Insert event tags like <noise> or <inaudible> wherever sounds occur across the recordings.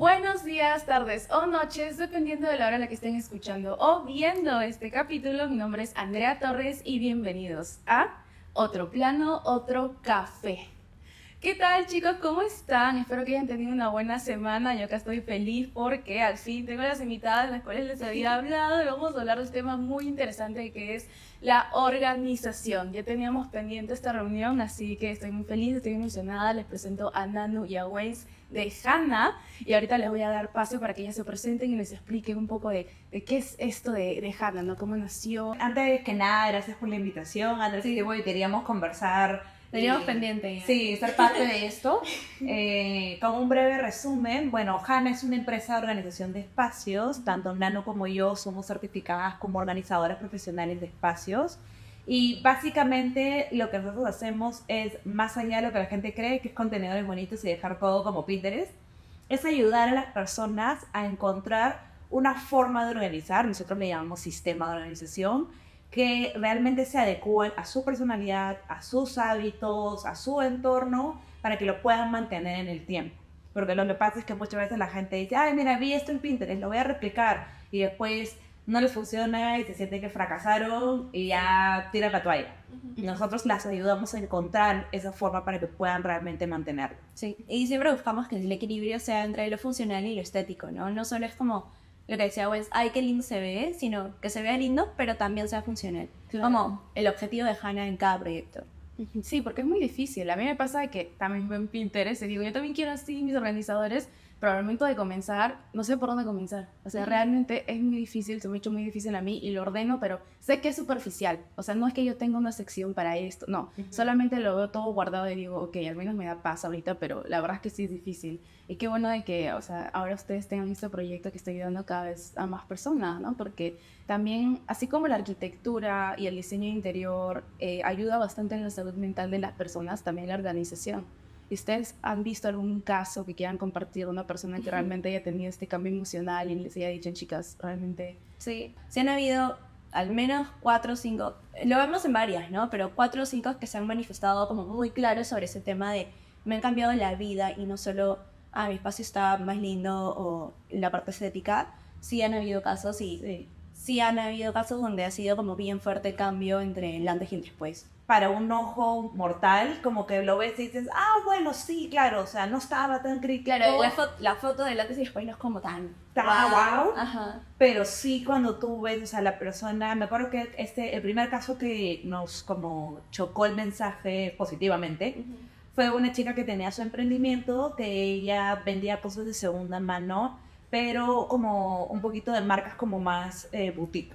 Buenos días, tardes o noches, dependiendo de la hora en la que estén escuchando o viendo este capítulo. Mi nombre es Andrea Torres y bienvenidos a Otro Plano, Otro Café. ¿Qué tal chicos? ¿Cómo están? Espero que hayan tenido una buena semana. Yo acá estoy feliz porque al fin tengo las invitadas de las cuales les había <laughs> hablado y vamos a hablar de un tema muy interesante que es la organización. Ya teníamos pendiente esta reunión, así que estoy muy feliz, estoy emocionada. Les presento a Nanu y a Waze de Hanna y ahorita les voy a dar paso para que ellas se presenten y les expliquen un poco de, de qué es esto de, de Hanna, ¿no? ¿Cómo nació? Antes que nada, gracias por la invitación. Antes sí. que queríamos conversar Teníamos pendiente. Sí, ser parte de esto. Eh, con un breve resumen, bueno, HANA es una empresa de organización de espacios. Tanto Nano como yo somos certificadas como organizadoras profesionales de espacios. Y básicamente lo que nosotros hacemos es, más allá de lo que la gente cree, que es contenedores bonitos y dejar todo como Pinterest, es ayudar a las personas a encontrar una forma de organizar, nosotros le llamamos sistema de organización, que realmente se adecúen a su personalidad, a sus hábitos, a su entorno, para que lo puedan mantener en el tiempo. Porque lo que pasa es que muchas veces la gente dice, ay, mira, vi esto en Pinterest, lo voy a replicar, y después no les funciona y se sienten que fracasaron y ya tiran la toalla. Nosotros las ayudamos a encontrar esa forma para que puedan realmente mantenerlo. Sí, y siempre buscamos que el equilibrio sea entre lo funcional y lo estético, ¿no? No solo es como lo que decía es, ay, qué lindo se ve, sino que se vea lindo, pero también sea funcional. Como el objetivo de Hannah en cada proyecto. Sí, porque es muy difícil. A mí me pasa que también veo en Pinterest y digo, yo también quiero así mis organizadores, pero al momento de comenzar, no sé por dónde comenzar. O sea, realmente es muy difícil, se me ha hecho muy difícil a mí y lo ordeno, pero sé que es superficial. O sea, no es que yo tenga una sección para esto, no. Solamente lo veo todo guardado y digo, ok, al menos me da paz ahorita, pero la verdad es que sí es difícil. Y qué bueno de que, o sea, ahora ustedes tengan este proyecto que está ayudando cada vez a más personas, ¿no? Porque también, así como la arquitectura y el diseño interior eh, ayuda bastante en la salud mental de las personas, también la organización ustedes han visto algún caso que quieran compartir una persona que realmente haya tenido este cambio emocional y les haya dicho, chicas, realmente... Sí, sí han habido al menos cuatro o cinco, lo vemos en varias, ¿no? Pero cuatro o cinco que se han manifestado como muy claros sobre ese tema de me han cambiado la vida y no solo, ah, mi espacio está más lindo o la parte estética. Sí han habido casos y sí, sí han habido casos donde ha sido como bien fuerte el cambio entre el antes y el después para un ojo mortal, como que lo ves y dices, ah, bueno, sí, claro, o sea, no estaba tan crítico. Claro, la, foto, la foto del antes y después no es como tan... Tan wow. Ajá. Pero sí cuando tú ves, o sea, la persona, me acuerdo que este, el primer caso que nos como chocó el mensaje positivamente, fue una chica que tenía su emprendimiento, que ella vendía cosas de segunda mano, pero como un poquito de marcas como más eh, boutique.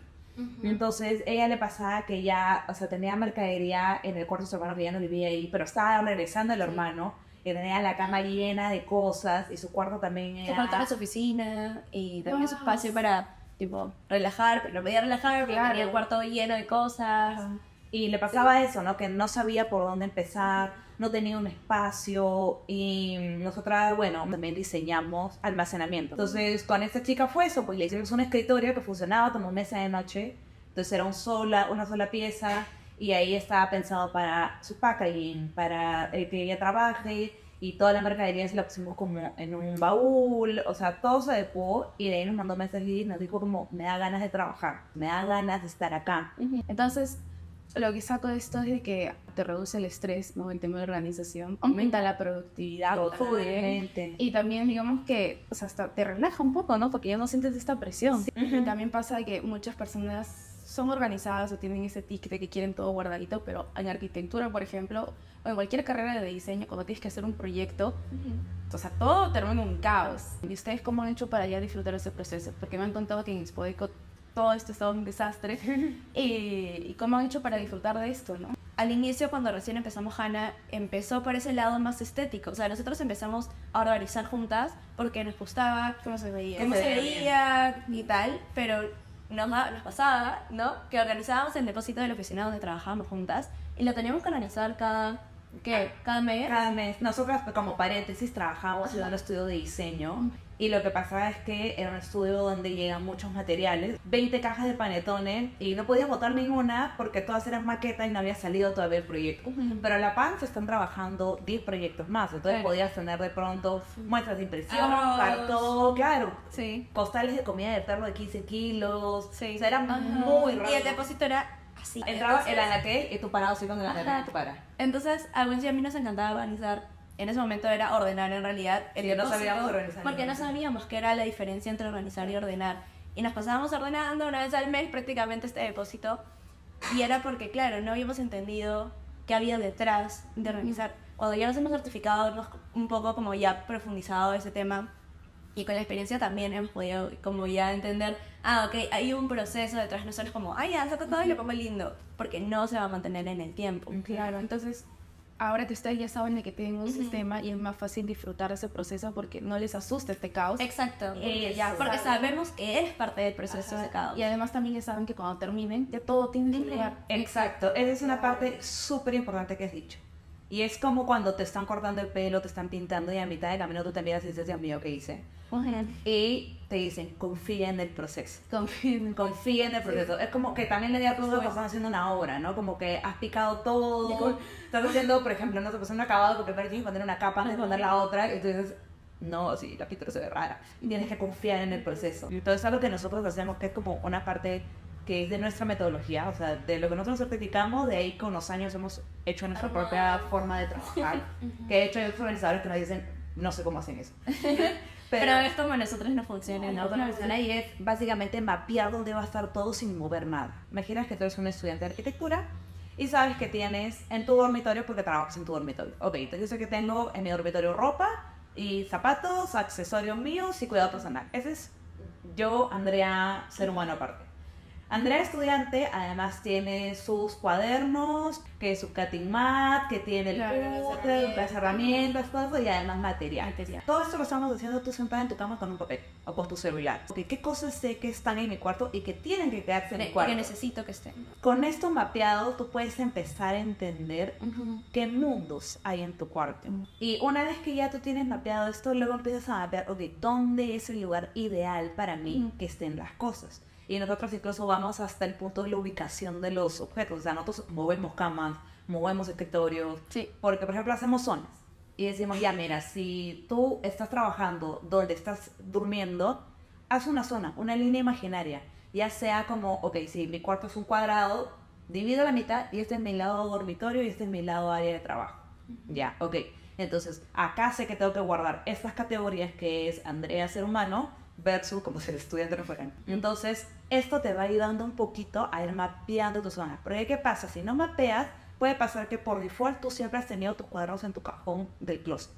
Entonces, ella le pasaba que ya, o sea, tenía mercadería en el cuarto de su hermano que ya no vivía ahí, pero estaba regresando el hermano y tenía la cama llena de cosas y su cuarto también era... Su faltaba su oficina y también su espacio para, tipo, relajar, pero no podía relajar porque tenía el cuarto lleno de cosas. Y le pasaba eso, ¿no? Que no sabía por dónde empezar, no tenía un espacio y nosotras, bueno, también diseñamos almacenamiento. Entonces, con esta chica fue eso, pues le hicimos un escritorio que funcionaba como mesa de noche. Entonces era un sola, una sola pieza y ahí estaba pensado para su packaging, para que ella trabaje y toda la mercadería se la pusimos como en un baúl, o sea, todo se adecuó y de ahí nos mandó mensajes y nos dijo como, me da ganas de trabajar, me da ganas de estar acá. Entonces, lo que saco de esto es de que te reduce el estrés, ¿no? El tema de organización, aumenta la productividad. Totalmente. Y también, digamos que, o sea, hasta te relaja un poco, ¿no? Porque ya no sientes esta presión. Y también pasa que muchas personas son organizadas o tienen ese tic de que quieren todo guardadito, pero en arquitectura, por ejemplo, o en cualquier carrera de diseño, cuando tienes que hacer un proyecto, o sea, todo termina en un caos. ¿Y ustedes cómo han hecho para ya disfrutar ese proceso? Porque me han contado que en Spodeco todo esto estaba un desastre. <laughs> y, cómo han hecho para disfrutar de esto, ¿no? Al inicio, cuando recién empezamos Hanna, empezó por ese lado más estético. O sea, nosotros empezamos a organizar juntas porque nos gustaba cómo se veía, cómo se, veía y tal, pero nos, nos pasaba, ¿no? Que organizábamos el depósito de la oficina donde trabajábamos juntas y lo teníamos que organizar cada ¿Qué? ¿Cada mes? Cada mes. Nosotras, pues, como paréntesis, trabajamos en un estudio de diseño. Y lo que pasaba es que era un estudio donde llegan muchos materiales, 20 cajas de panetones, y no podías botar ninguna porque todas eran maquetas y no había salido todavía el proyecto. Pero a la PAN se están trabajando 10 proyectos más, entonces Claro. podías tener de pronto muestras de impresión, Arroz. cartón, claro, Sí. costales de comida de perro de 15 kilos. Sí. O sea, era muy raro. Y el depósito era así. Entraba Entonces- el anaquel y tú parado así Ajá. anaquel y tú paras. Entonces, a Gwen y a mí nos encantaba organizar. En ese momento era ordenar en realidad el Sí, no sabíamos organizar Porque no sabíamos qué era la diferencia entre organizar y ordenar. Y nos pasábamos ordenando una vez al mes prácticamente este depósito. Y era porque, claro, no habíamos entendido qué había detrás de organizar. Cuando ya nos hemos certificado, hemos un poco como ya profundizado ese tema. Y con la experiencia también hemos podido como ya entender, ah, ok, hay un proceso detrás, no solo es como, ah, ya, saco todo y lo pongo lindo, porque no se va a mantener en el tiempo. Claro, entonces ahora que ustedes ya saben de que tienen un sistema y es más fácil disfrutar de ese proceso porque no les asusta este caos. Exacto, porque, Eso. ya, porque sabemos que eres parte del proceso de cada Y además también ya saben que cuando terminen ya todo tiene que llegar. Exacto, esa es una parte súper importante que has dicho. Y es como cuando te están cortando el pelo, te están pintando y a mitad de camino tú te miras y dices, Dios mío, ¿qué hice? Y te dicen, confía en el proceso. Confíen. Confía en el proceso. Es como que también le di a todo que están haciendo una obra, ¿no? Como que has picado todo. Estás haciendo, por ejemplo, no sé, pues un acabado porque tienes que poner una capa antes de poner la otra. Y tú dices, no, sí, la pintura se ve rara. Y tienes que confiar en el proceso. Y todo eso es algo que nosotros hacemos, que es como una parte que es de nuestra metodología, o sea, de lo que nosotros certificamos, de ahí con los años hemos hecho nuestra propia forma de trabajar. que de hecho hay organizadores que nos dicen, no sé cómo hacen eso. <laughs> Pero, es como a nosotros nos funciona, en ¿no? otra versión ahí es básicamente mapear dónde va a estar todo sin mover nada. Imaginas que tú eres un estudiante de arquitectura y sabes que tienes en tu dormitorio, porque trabajas en tu dormitorio. Ok, entonces yo sé que tengo en mi dormitorio ropa y zapatos, accesorios míos y cuidado personal. Ese es yo, Andrea, ser humano aparte. Andrea estudiante además tiene sus cuadernos, que es su cutting mat, que tiene el Claro, las herramientas, todo eso y además material. Material. Todo esto lo estamos haciendo tú sentada en tu cama con un papel o con tu celular. Ok, ¿Qué cosas sé que están en mi cuarto y que tienen que quedarse en mi Que cuarto? necesito que estén. Con esto mapeado tú puedes empezar a entender qué mundos hay en tu cuarto. Y una vez que ya tú tienes mapeado esto, luego empiezas a mapear, ok, ¿dónde es el lugar ideal para mí que estén las cosas? Y nosotros incluso vamos hasta el punto de la ubicación de los objetos. O sea, nosotros movemos camas, movemos escritorios. Sí. Porque, por ejemplo, hacemos zonas. Y decimos, ya, mira, si tú estás trabajando donde estás durmiendo, haz una zona, una línea imaginaria. Ya sea como, ok, si mi cuarto es un cuadrado, divido la mitad y este es mi lado dormitorio y este es mi lado área de trabajo. Ya, ok. Entonces, acá sé que tengo que guardar estas categorías que es Andrea ser humano versus como si el estudiante no fuera. Entonces, esto te va ayudando un poquito a ir mapeando tus zonas. Porque, ¿qué pasa? Si no mapeas, puede pasar que por default tú siempre has tenido tus cuadrados en tu cajón del closet.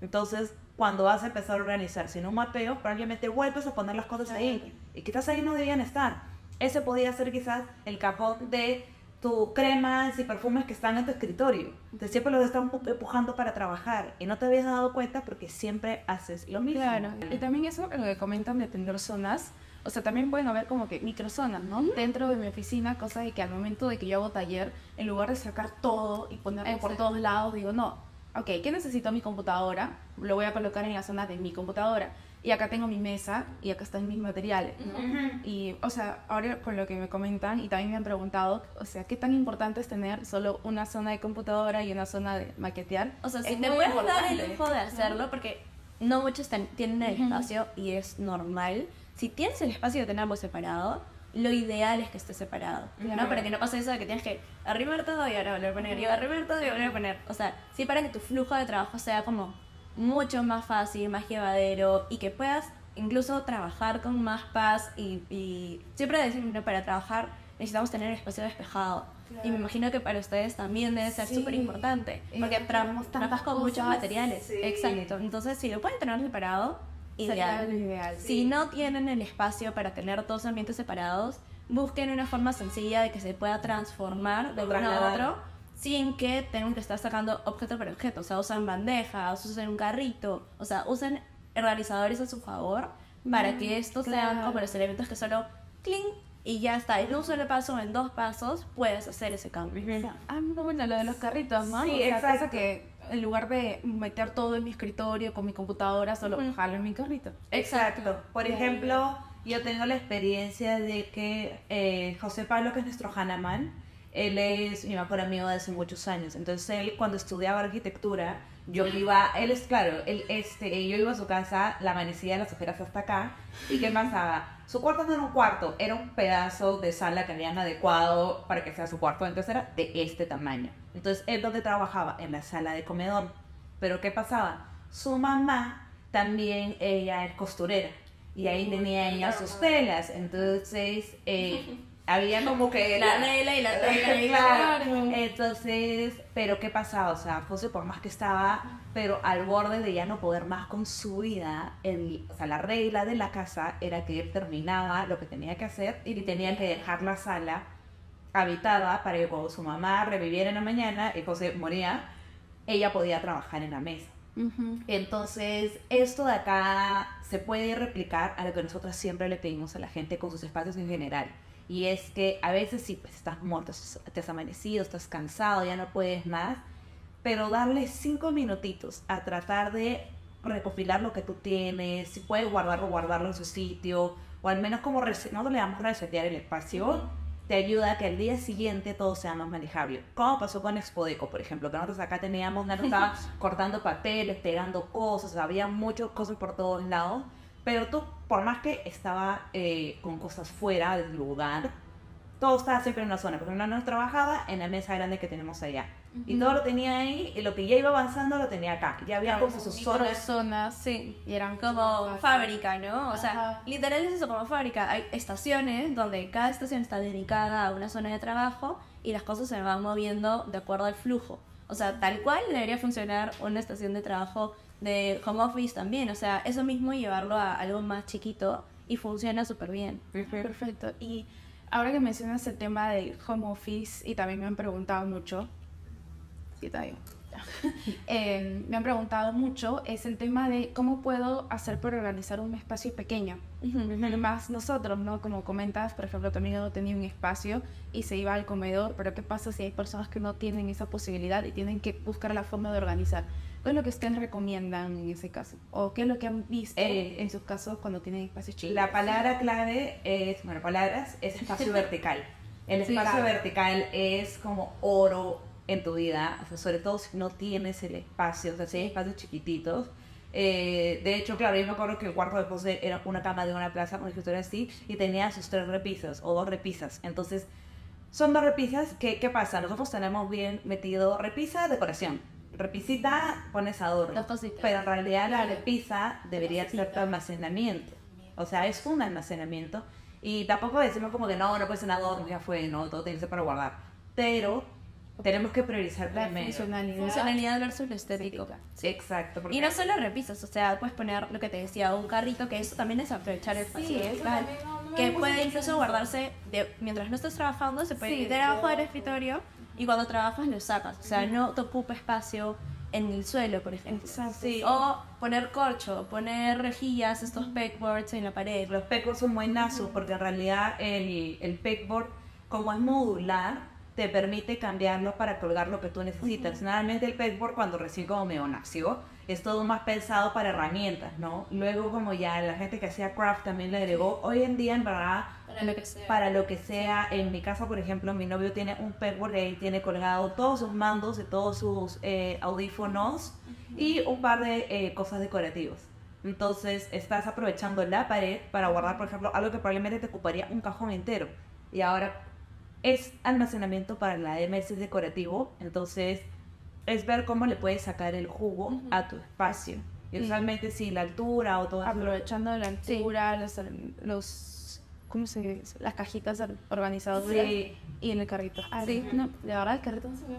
Entonces, cuando vas a empezar a organizar sin un mapeo, probablemente vuelves a poner las cosas ahí. Y quizás ahí no debían estar. Ese podría ser quizás el cajón de tus cremas y perfumes que están en tu escritorio. Entonces siempre los están empu- empujando para trabajar y no te habías dado cuenta porque siempre haces lo mismo. Claro, y también eso lo que comentan de tener zonas, o sea, también pueden haber como que microzonas, ¿no? Dentro de mi oficina, cosa de que al momento de que yo hago taller, en lugar de sacar todo y ponerlo por Exacto. todos lados, digo, no, ok, ¿qué necesito mi computadora? Lo voy a colocar en la zona de mi computadora. Y acá tengo mi mesa y acá están mis materiales, ¿no? Y, o sea, ahora con lo que me comentan y también me han preguntado, o sea, ¿qué tan importante es tener solo una zona de computadora y una zona de maquetear? O sea, si Es te puedes dar el lujo de hacerlo, porque no muchos tienen el espacio y es normal. Si tienes el espacio de tener ambos separado, lo ideal es que esté separado, ¿no? Para que no pase eso de que tienes que arrimar todo y ahora volver a poner, y arrimar todo y volver a poner. O sea, sí para que tu flujo de trabajo sea como mucho más fácil, más llevadero y que puedas incluso trabajar con más paz y, y siempre decimos, para trabajar necesitamos tener espacio despejado. Y me imagino que para ustedes también debe ser Sí. súper importante, porque tra- tenemos trabajas con muchos cosas. materiales. Sí. Exacto. Entonces, si lo pueden tener separado, ideal. ideal. Si no tienen el espacio para tener dos ambientes separados, busquen una forma sencilla de que se pueda transformar de uno a otro sin que tengan que estar sacando objeto por objeto. O sea, usan bandejas, usen un carrito, o sea, usen organizadores a su favor para que estos sean claro. como los elementos que solo cling y ya está, en un solo paso o en dos pasos puedes hacer ese cambio. Ah, no, bueno, lo de los carritos, ¿no? Sí, O sea, exacto. que en lugar de meter todo en mi escritorio con mi computadora, solo Ujú. jalo en mi carrito. Exacto. Por ejemplo, yo tengo la experiencia de que eh, José Pablo, que es nuestro Hanaman, él es mi mejor amigo de hace muchos años. Entonces él cuando estudiaba arquitectura, yo iba, él es claro, él este, yo iba a su casa, la amanecía las ojeras hasta acá, y qué pasaba. Su cuarto no era un cuarto, era un pedazo de sala que habían adecuado para que sea su cuarto, entonces era de este tamaño. Entonces él donde trabajaba en la sala de comedor. Pero qué pasaba, su mamá también ella es costurera y ahí tenía ella sus telas, entonces eh, <laughs> había como que La tela y la <laughs> Claro. Claro. Entonces, pero ¿qué pasaba? O sea, José por más que estaba, pero al borde de ya no poder más con su vida, el, o sea, la regla de la casa era que él terminaba lo que tenía que hacer y tenía que dejar la sala habitada para que cuando su mamá reviviera en la mañana y José moría, ella podía trabajar en la mesa. Entonces, esto de acá se puede replicar a lo que nosotros siempre le pedimos a la gente con sus espacios en general. Y es que a veces sí, pues estás muerto, has amanecido, estás cansado, ya no puedes más, pero darle cinco minutitos a tratar de recopilar lo que tú tienes, si puedes guardarlo, guardarlo en su sitio, o al menos como, nosotros le damos resetear el espacio, te ayuda a que al día siguiente todo sea más manejable. Como pasó con Expodeco, por ejemplo, que nosotros acá teníamos, Nano estaba <laughs> cortando papeles, pegando cosas, había muchas cosas por todos lados, pero tú, por más que estaba eh, con cosas fuera del lugar, todo estaba siempre en una zona, porque no trabajaba en la mesa grande que tenemos allá. Y todo lo tenía ahí, y lo que ya iba avanzando lo tenía acá. Ya había Claro, como sus zonas. zonas Sí. y eran Como fábrica, ¿no? O sea, Ajá. literal es eso, como fábrica. Hay estaciones donde cada estación está dedicada a una zona de trabajo y las cosas se van moviendo de acuerdo al flujo. O sea, tal cual debería funcionar una estación de trabajo de home office también. O sea, eso mismo llevarlo a algo más chiquito y funciona súper bien. Perfecto. Y ahora que mencionas el tema del home office, y también me han preguntado mucho, sí, está bien. <laughs> Eh, me han preguntado mucho, es el tema de cómo puedo hacer para organizar un espacio pequeño. Más nosotros, ¿no? Como comentas, por ejemplo, también no tenía un espacio y se iba al comedor, pero ¿qué pasa si hay personas que no tienen esa posibilidad y tienen que buscar la forma de organizar? ¿Qué es lo que ustedes recomiendan en ese caso? ¿O qué es lo que han visto Eh, en sus casos cuando tienen espacios chicos? La palabra clave es, bueno, palabras, es espacio <laughs> vertical. El Sí, espacio claro. vertical es como oro en tu vida, o sea, sobre todo si no tienes el espacio, o sea, si hay espacios chiquititos. Eh, de hecho, claro, yo me acuerdo que el cuarto de José era una cama de una plaza, una escritorio así, y tenía sus tres repisas o dos repisas. Entonces, son dos repisas que, ¿qué pasa? Nosotros tenemos bien metido repisa, decoración. Repisita, pones adorno. Pero en realidad la repisa debería ser tu almacenamiento. O sea, es un almacenamiento. Y tampoco decimos como que no, no puede ser adorno, ya fue, no, todo tiene que ser para guardar. Pero tenemos que priorizar La primero. funcionalidad. Funcionalidad versus lo estético. Sí, exacto. porque- Y no solo repisas, o sea, puedes poner lo que te decía, un carrito, que eso también es aprovechar el espacio eso vertical, también no- no que puede incluso eso. guardarse de, mientras no estés trabajando, se puede Sí, meter abajo del escritorio y cuando trabajas lo sacas, o sea, no te ocupa espacio en el suelo, por ejemplo. Exacto. Sí. O poner corcho, poner rejillas, estos pegboards en la pared. Los pegboards son buenazos porque en realidad el, el pegboard, como es modular, te permite cambiarlo para colgar lo que tú necesitas. Generalmente el pegboard cuando recién como medio nació, es todo más pensado para herramientas, ¿no? Luego como ya la gente que hacía craft también le agregó, hoy en día en verdad Para lo que sea. para lo que sea. En mi caso, por ejemplo, mi novio tiene un pegboard y ahí tiene colgado todos sus mandos de todos sus eh, audífonos y un par de eh, cosas decorativas. Entonces, estás aprovechando la pared para guardar, por ejemplo, algo que probablemente te ocuparía un cajón entero. Y ahora es almacenamiento para la MS decorativo. Entonces, es ver cómo le puedes sacar el jugo a tu espacio. Y usualmente, si la altura o todo aprovechando la altura, los, los ¿cómo se dice? Las cajitas organizadas Sí. y en el carrito. Ah, sí, no, la verdad el carrito no se ve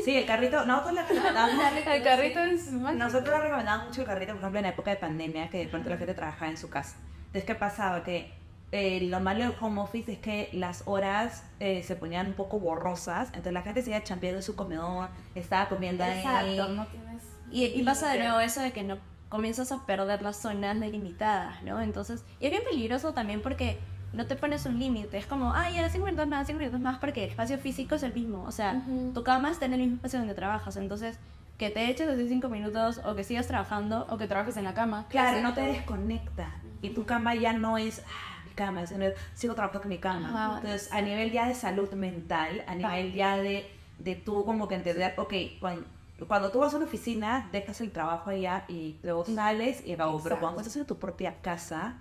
<laughs> Sí, el carrito, nosotros le recomendamos, <laughs> El carrito es más nosotros le recomendamos mucho el carrito, por ejemplo, en la época de pandemia, que de pronto la gente trabajaba en su casa. Entonces, ¿qué pasaba? Que eh, lo malo del home office es que las horas eh, se ponían un poco borrosas, entonces la gente se iba chambeando en su comedor, estaba comiendo ahí. Exacto, no tienes Y, y pasa de nuevo eso de que no comienzas a perder las zonas delimitadas, ¿no? Entonces, y es bien peligroso también porque no te pones un límite. Es como, ah, ya, 5 minutos más, 5 minutos más, porque el espacio físico es el mismo. O sea, Ujú. tu cama está en el mismo espacio donde trabajas. Entonces, que te eches así 5 minutos o que sigas trabajando. O que trabajes en la cama. Claro, no te desconecta. Y tu cama ya no es ah, mi cama, es, sigo trabajando en mi cama. Ajá. Entonces, a nivel ya de salud mental, a nivel ya de, de tú como que entender, ok, cuando, cuando tú vas a una oficina, dejas el trabajo allá y luego sales y acabó. Pero cuando estás en tu propia casa,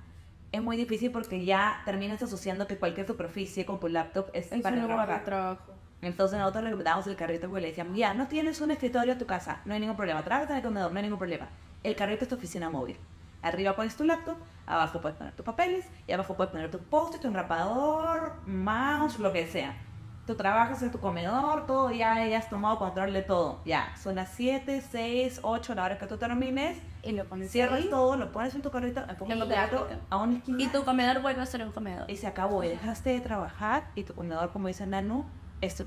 es muy difícil porque ya terminas asociando que cualquier superficie con tu laptop es, Es para un lugar de trabajar. trabajo. Entonces nosotros le damos el carrito porque le decíamos, ya, no tienes un escritorio en tu casa, no hay ningún problema, trabajas en el comedor, no hay ningún problema. El carrito es tu oficina móvil. Arriba pones tu laptop, abajo puedes poner tus papeles y abajo puedes poner tu post, tu enrapador, mouse, lo que sea. Tú trabajas en tu comedor, todo ya, ya has tomado control de todo. Ya, son las 7, 6, 8, la hora que tú termines, Y lo pones cierras ahí. todo, lo pones en tu carrito, empujas Y tu carrito a una esquina Y tu comedor vuelve a ser un comedor. y se acabó. Y dejaste de trabajar y tu comedor, como dice Nanu, es tu.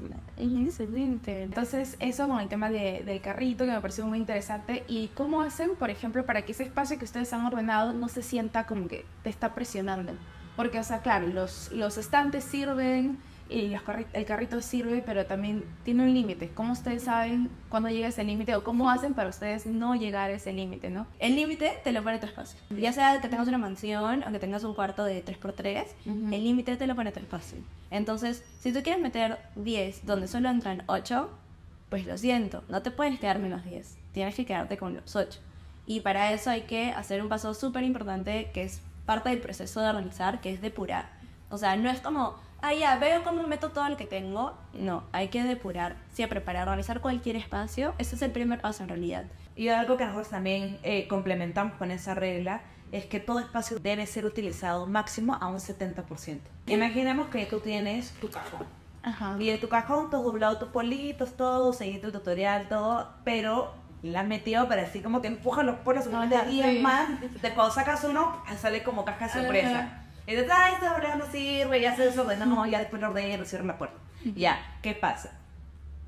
Excelente. Entonces, eso con el tema de- del carrito, que me pareció muy interesante. ¿Y cómo hacen, por ejemplo, para que ese espacio que ustedes han ordenado no se sienta como que te está presionando? Porque, o sea, claro, los, los estantes sirven y los carri- el carrito sirve, pero también tiene un límite. ¿Cómo ustedes saben cuándo llega ese límite o cómo hacen para ustedes no llegar a ese límite, no? El límite te lo pone tu espacio. Ya sea que tengas una mansión o que tengas un cuarto de 3x3, Ujú. el límite te lo pone tu espacio. Entonces, si tú quieres meter 10 donde solo entran 8, pues lo siento, no te puedes quedar menos 10. Tienes que quedarte con los 8. Y para eso hay que hacer un paso súper importante que es parte del proceso de organizar, que es depurar. O sea, no es como, ah, ya, veo cómo meto todo lo que tengo. No, hay que depurar. Siempre para organizar cualquier espacio, ese es el primer paso en realidad. Y algo que nosotros también eh, complementamos con esa regla es que todo espacio debe ser utilizado máximo a un 70%. Imaginemos que tú tienes tu cajón. Ajá. Y en tu cajón tú has doblado tus politos, todo, seguiste el tutorial, todo, pero la has metido, pero así como que empujas los de Ajá, 10 sí. más. De cuando sacas uno, sale como caja de sorpresa. Ajá. Y dices, ay, esta verdad no sirve, ya se desordenó, ya después lo ordeno, cierro la puerta. Ya, ¿qué pasa?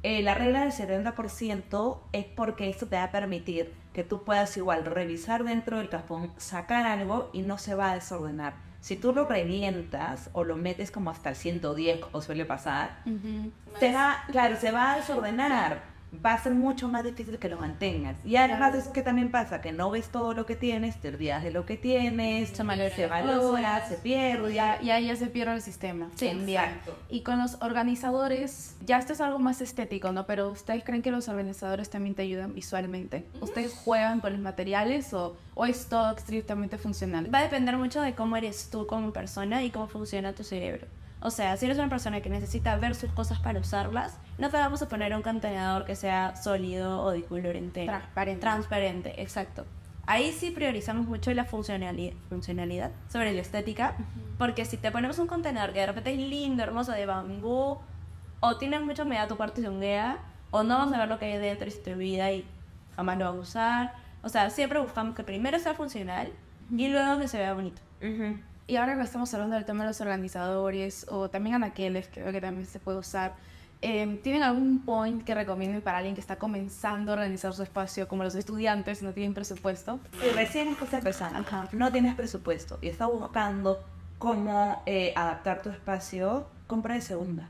Eh, la regla del 70% es porque esto te va a permitir que tú puedas igual revisar dentro del cajón, sacar algo y no se va a desordenar. Si tú lo revientas o lo metes como hasta el 110, como suele pasar, Ujú. se va, claro, se va a desordenar. <laughs> Va a ser mucho más difícil que lo mantengas. Y además es que también pasa que no ves todo lo que tienes, te olvidas de lo que tienes, Se se valora, se pierde. Ya, ya, ya se pierde el sistema. Sí, exacto. Y con los organizadores, ya esto es algo más estético, ¿no? Pero ¿ustedes creen que los organizadores también te ayudan visualmente? ¿Ustedes juegan con los materiales o, o es todo estrictamente funcional? Va a depender mucho de cómo eres tú como persona y cómo funciona tu cerebro. O sea, si eres una persona que necesita ver sus cosas para usarlas, no te vamos a poner un contenedor que sea sólido o de color entero. Transparente. Transparente, exacto. Ahí sí priorizamos mucho la funcionalidad, funcionalidad sobre la estética, porque si te ponemos un contenedor que de repente es lindo, hermoso, de bambú, o tienes mucha humedad tu y se hundea, o no vas a ver lo que hay dentro y se te olvida y jamás lo vas a usar. O sea, siempre buscamos que primero sea funcional y luego que se vea bonito. Ujú. Y ahora que estamos hablando del tema de los organizadores o también anaqueles, creo que también se puede usar, eh, ¿tienen algún point que recomienden para alguien que está comenzando a organizar su espacio, como los estudiantes no tienen presupuesto? Si recién estás empezando, Ajá. no tienes presupuesto y estás buscando cómo eh, adaptar tu espacio, compra de segunda.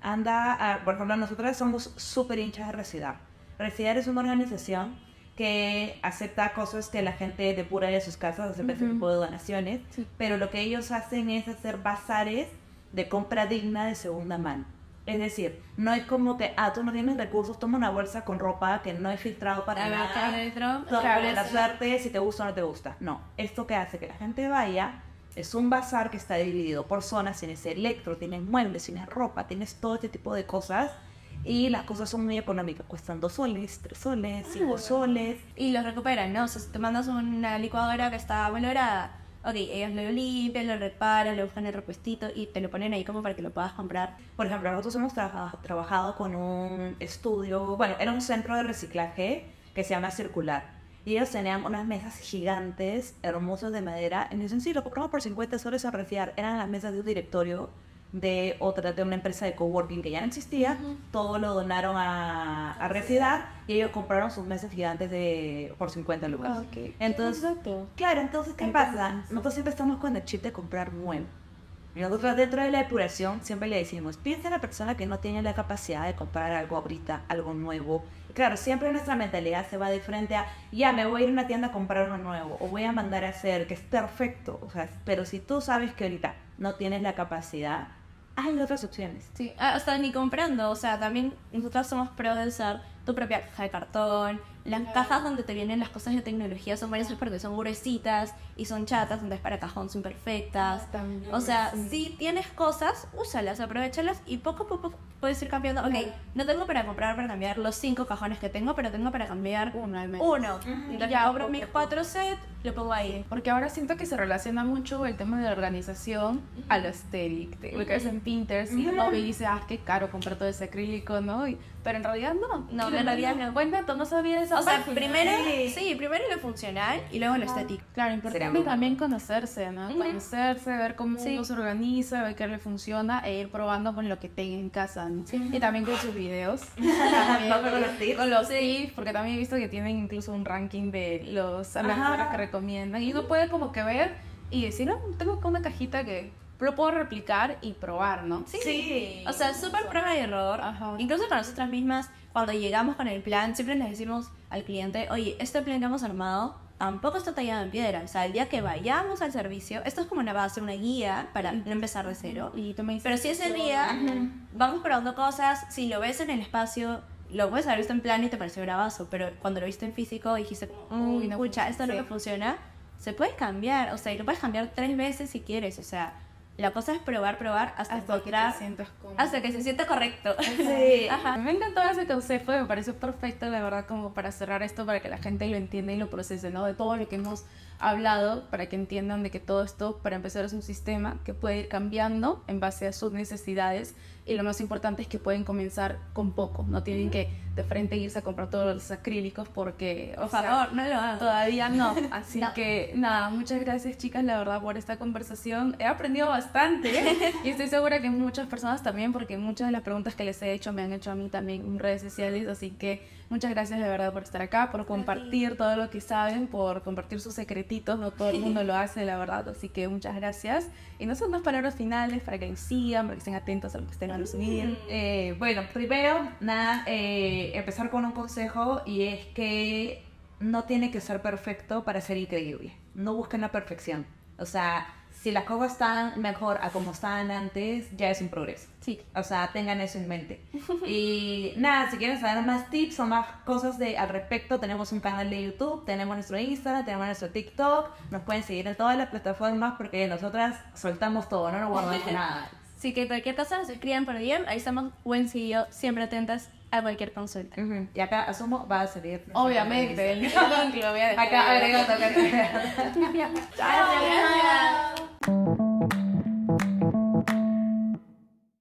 Anda, a- por ejemplo, nosotros somos súper hinchas de Residar. Residar es una organización que acepta cosas que la gente depura de sus casas, acepta ese Ujú. tipo de donaciones, Sí. pero lo que ellos hacen es hacer bazares de compra digna de segunda mano. Es decir, no es como que, ah, tú no tienes recursos, toma una bolsa con ropa que no es filtrado para A nada. claro, la es- suerte si te gusta o no te gusta. No, esto que hace que la gente vaya es un bazar que está dividido por zonas, tienes electro, tienes muebles, tienes ropa, tienes todo este tipo de cosas y las cosas son muy económicas, cuestan dos soles, tres soles, cinco soles. y los recuperan, ¿no? O sea, si te mandas una licuadora que está valorada, ok, ellos lo limpian, lo reparan, le buscan el repuestito y te lo ponen ahí como para que lo puedas comprar. Por ejemplo, nosotros hemos trabajado, trabajado con un estudio, bueno, era un centro de reciclaje que se llama Circular. Y ellos tenían unas mesas gigantes, hermosas de madera. En el sencillo, lo compramos por 50 soles a refiar. Eran las mesas de un directorio de otra, de una empresa de coworking que ya no existía. Todo lo donaron a, a Recidar y ellos compraron sus mesas gigantes de, por 50 lucas. Entonces, Exacto. Claro, entonces, ¿qué Entonces- pasa? Nosotros siempre estamos con el chip de comprar nuevo. Y nosotros dentro de la depuración siempre le decimos, piensa en la persona que no tiene la capacidad de comprar algo ahorita, algo nuevo. Claro, siempre nuestra mentalidad se va de frente a, ya me voy a ir a una tienda a comprar algo nuevo, o voy a mandar a hacer, que es perfecto. O sea, pero si tú sabes que ahorita no tienes la capacidad, hay otras opciones. Sí, ah, hasta ni comprando, o sea, también nosotros somos pro de usar tu propia caja de cartón. Las cajas donde te vienen las cosas de tecnología son varias porque son gruesitas y son chatas, entonces para cajón son perfectas. También, O sea, sí. si tienes cosas, úsalas, aprovechalas y poco a poco puedes ir cambiando. Ok, no tengo para comprar, para cambiar los cinco cajones que tengo, pero tengo para cambiar Uno al menos. uno. Entonces ya abro mis cuatro sets, lo pongo ahí. Porque ahora siento que se relaciona mucho el tema de la organización a lo aesthetic. Te ubicas en Pinterest y y dice, ah, qué caro comprar todo ese acrílico, ¿no? Y- pero en realidad no. No, en realidad me no. cuenta, no sabías esa O sea, página. primero, Sí. sí, primero lo funcional y luego lo estético. Claro, importante también conocerse, ¿no? Conocerse, ver cómo Sí. uno se organiza, ver qué le funciona e ir probando con lo que tenga en casa, ¿no? Y también con sus videos. <laughs> También No, con los tips. Con los tips, porque también he visto que tienen incluso un ranking de los las que recomiendan. Y uno puede como que ver y decir, no, tengo acá una cajita que lo puedo replicar y probar, ¿no? Sí. Sí. O sea, súper prueba y error. Ajá. Incluso para nosotras mismas, cuando llegamos con el plan, siempre les decimos al cliente, oye, este plan que hemos armado tampoco está tallado en piedra. O sea, el día que vayamos al servicio, esto es como una base, una guía para no empezar de cero. Y tú me dices, Pero si ese día vamos probando cosas, si lo ves en el espacio, lo puedes haber visto en plan y te pareció bravazo, pero cuando lo viste en físico dijiste, Uy, uy, no escucha, esto no sí. me funciona, se puede cambiar, o sea, y lo puedes cambiar tres veces si quieres, o sea, la cosa es probar, probar hasta, hasta que te encontrar, sientas cómodo. hasta que se sienta correcto. Sí. <laughs> Ajá. Me encantó ese consejo, me pareció perfecto, la verdad, como para cerrar esto, para que la gente lo entienda y lo procese, ¿no? De todo lo que hemos hablado, para que entiendan de que todo esto, para empezar, es un sistema que puede ir cambiando en base a sus necesidades y lo más importante es que pueden comenzar con poco, no tienen que de frente irse a comprar todos los acrílicos porque, o Por sea, favor, no lo hagan. Todavía no, <laughs> así No. que nada, muchas gracias chicas, la verdad, por esta conversación. He aprendido bastante <laughs> y estoy segura que muchas personas también, porque muchas de las preguntas que les he hecho me han hecho a mí también en redes sociales, así que muchas gracias de verdad por estar acá, por compartir todo lo que saben, por compartir sus secretitos, no todo el mundo lo hace, la verdad, así que muchas gracias. Y no son unas palabras finales para que sigan, para que estén atentos a lo que estén a subir. Eh, bueno, primero, nada, eh, empezar con un consejo y es que no tiene que ser perfecto para ser increíble. No busquen la perfección. O sea, si las cosas están mejor a como estaban antes, ya es un progreso. Sí. O sea, tengan eso en mente. Y nada, si quieren saber más tips o más cosas de, al respecto, tenemos un canal de YouTube, tenemos nuestro Instagram, tenemos nuestro TikTok. Nos pueden seguir en todas las plataformas porque nosotras soltamos todo, no nos guardamos <laughs> nada. Así que cualquier cosa nos escriban por DM, ahí estamos buen y yo siempre atentas a cualquier consulta. Y acá asumo va a salir. Obviamente, el link <laughs> lo voy a dejar. Acá acá agregando. <laughs> Gracias.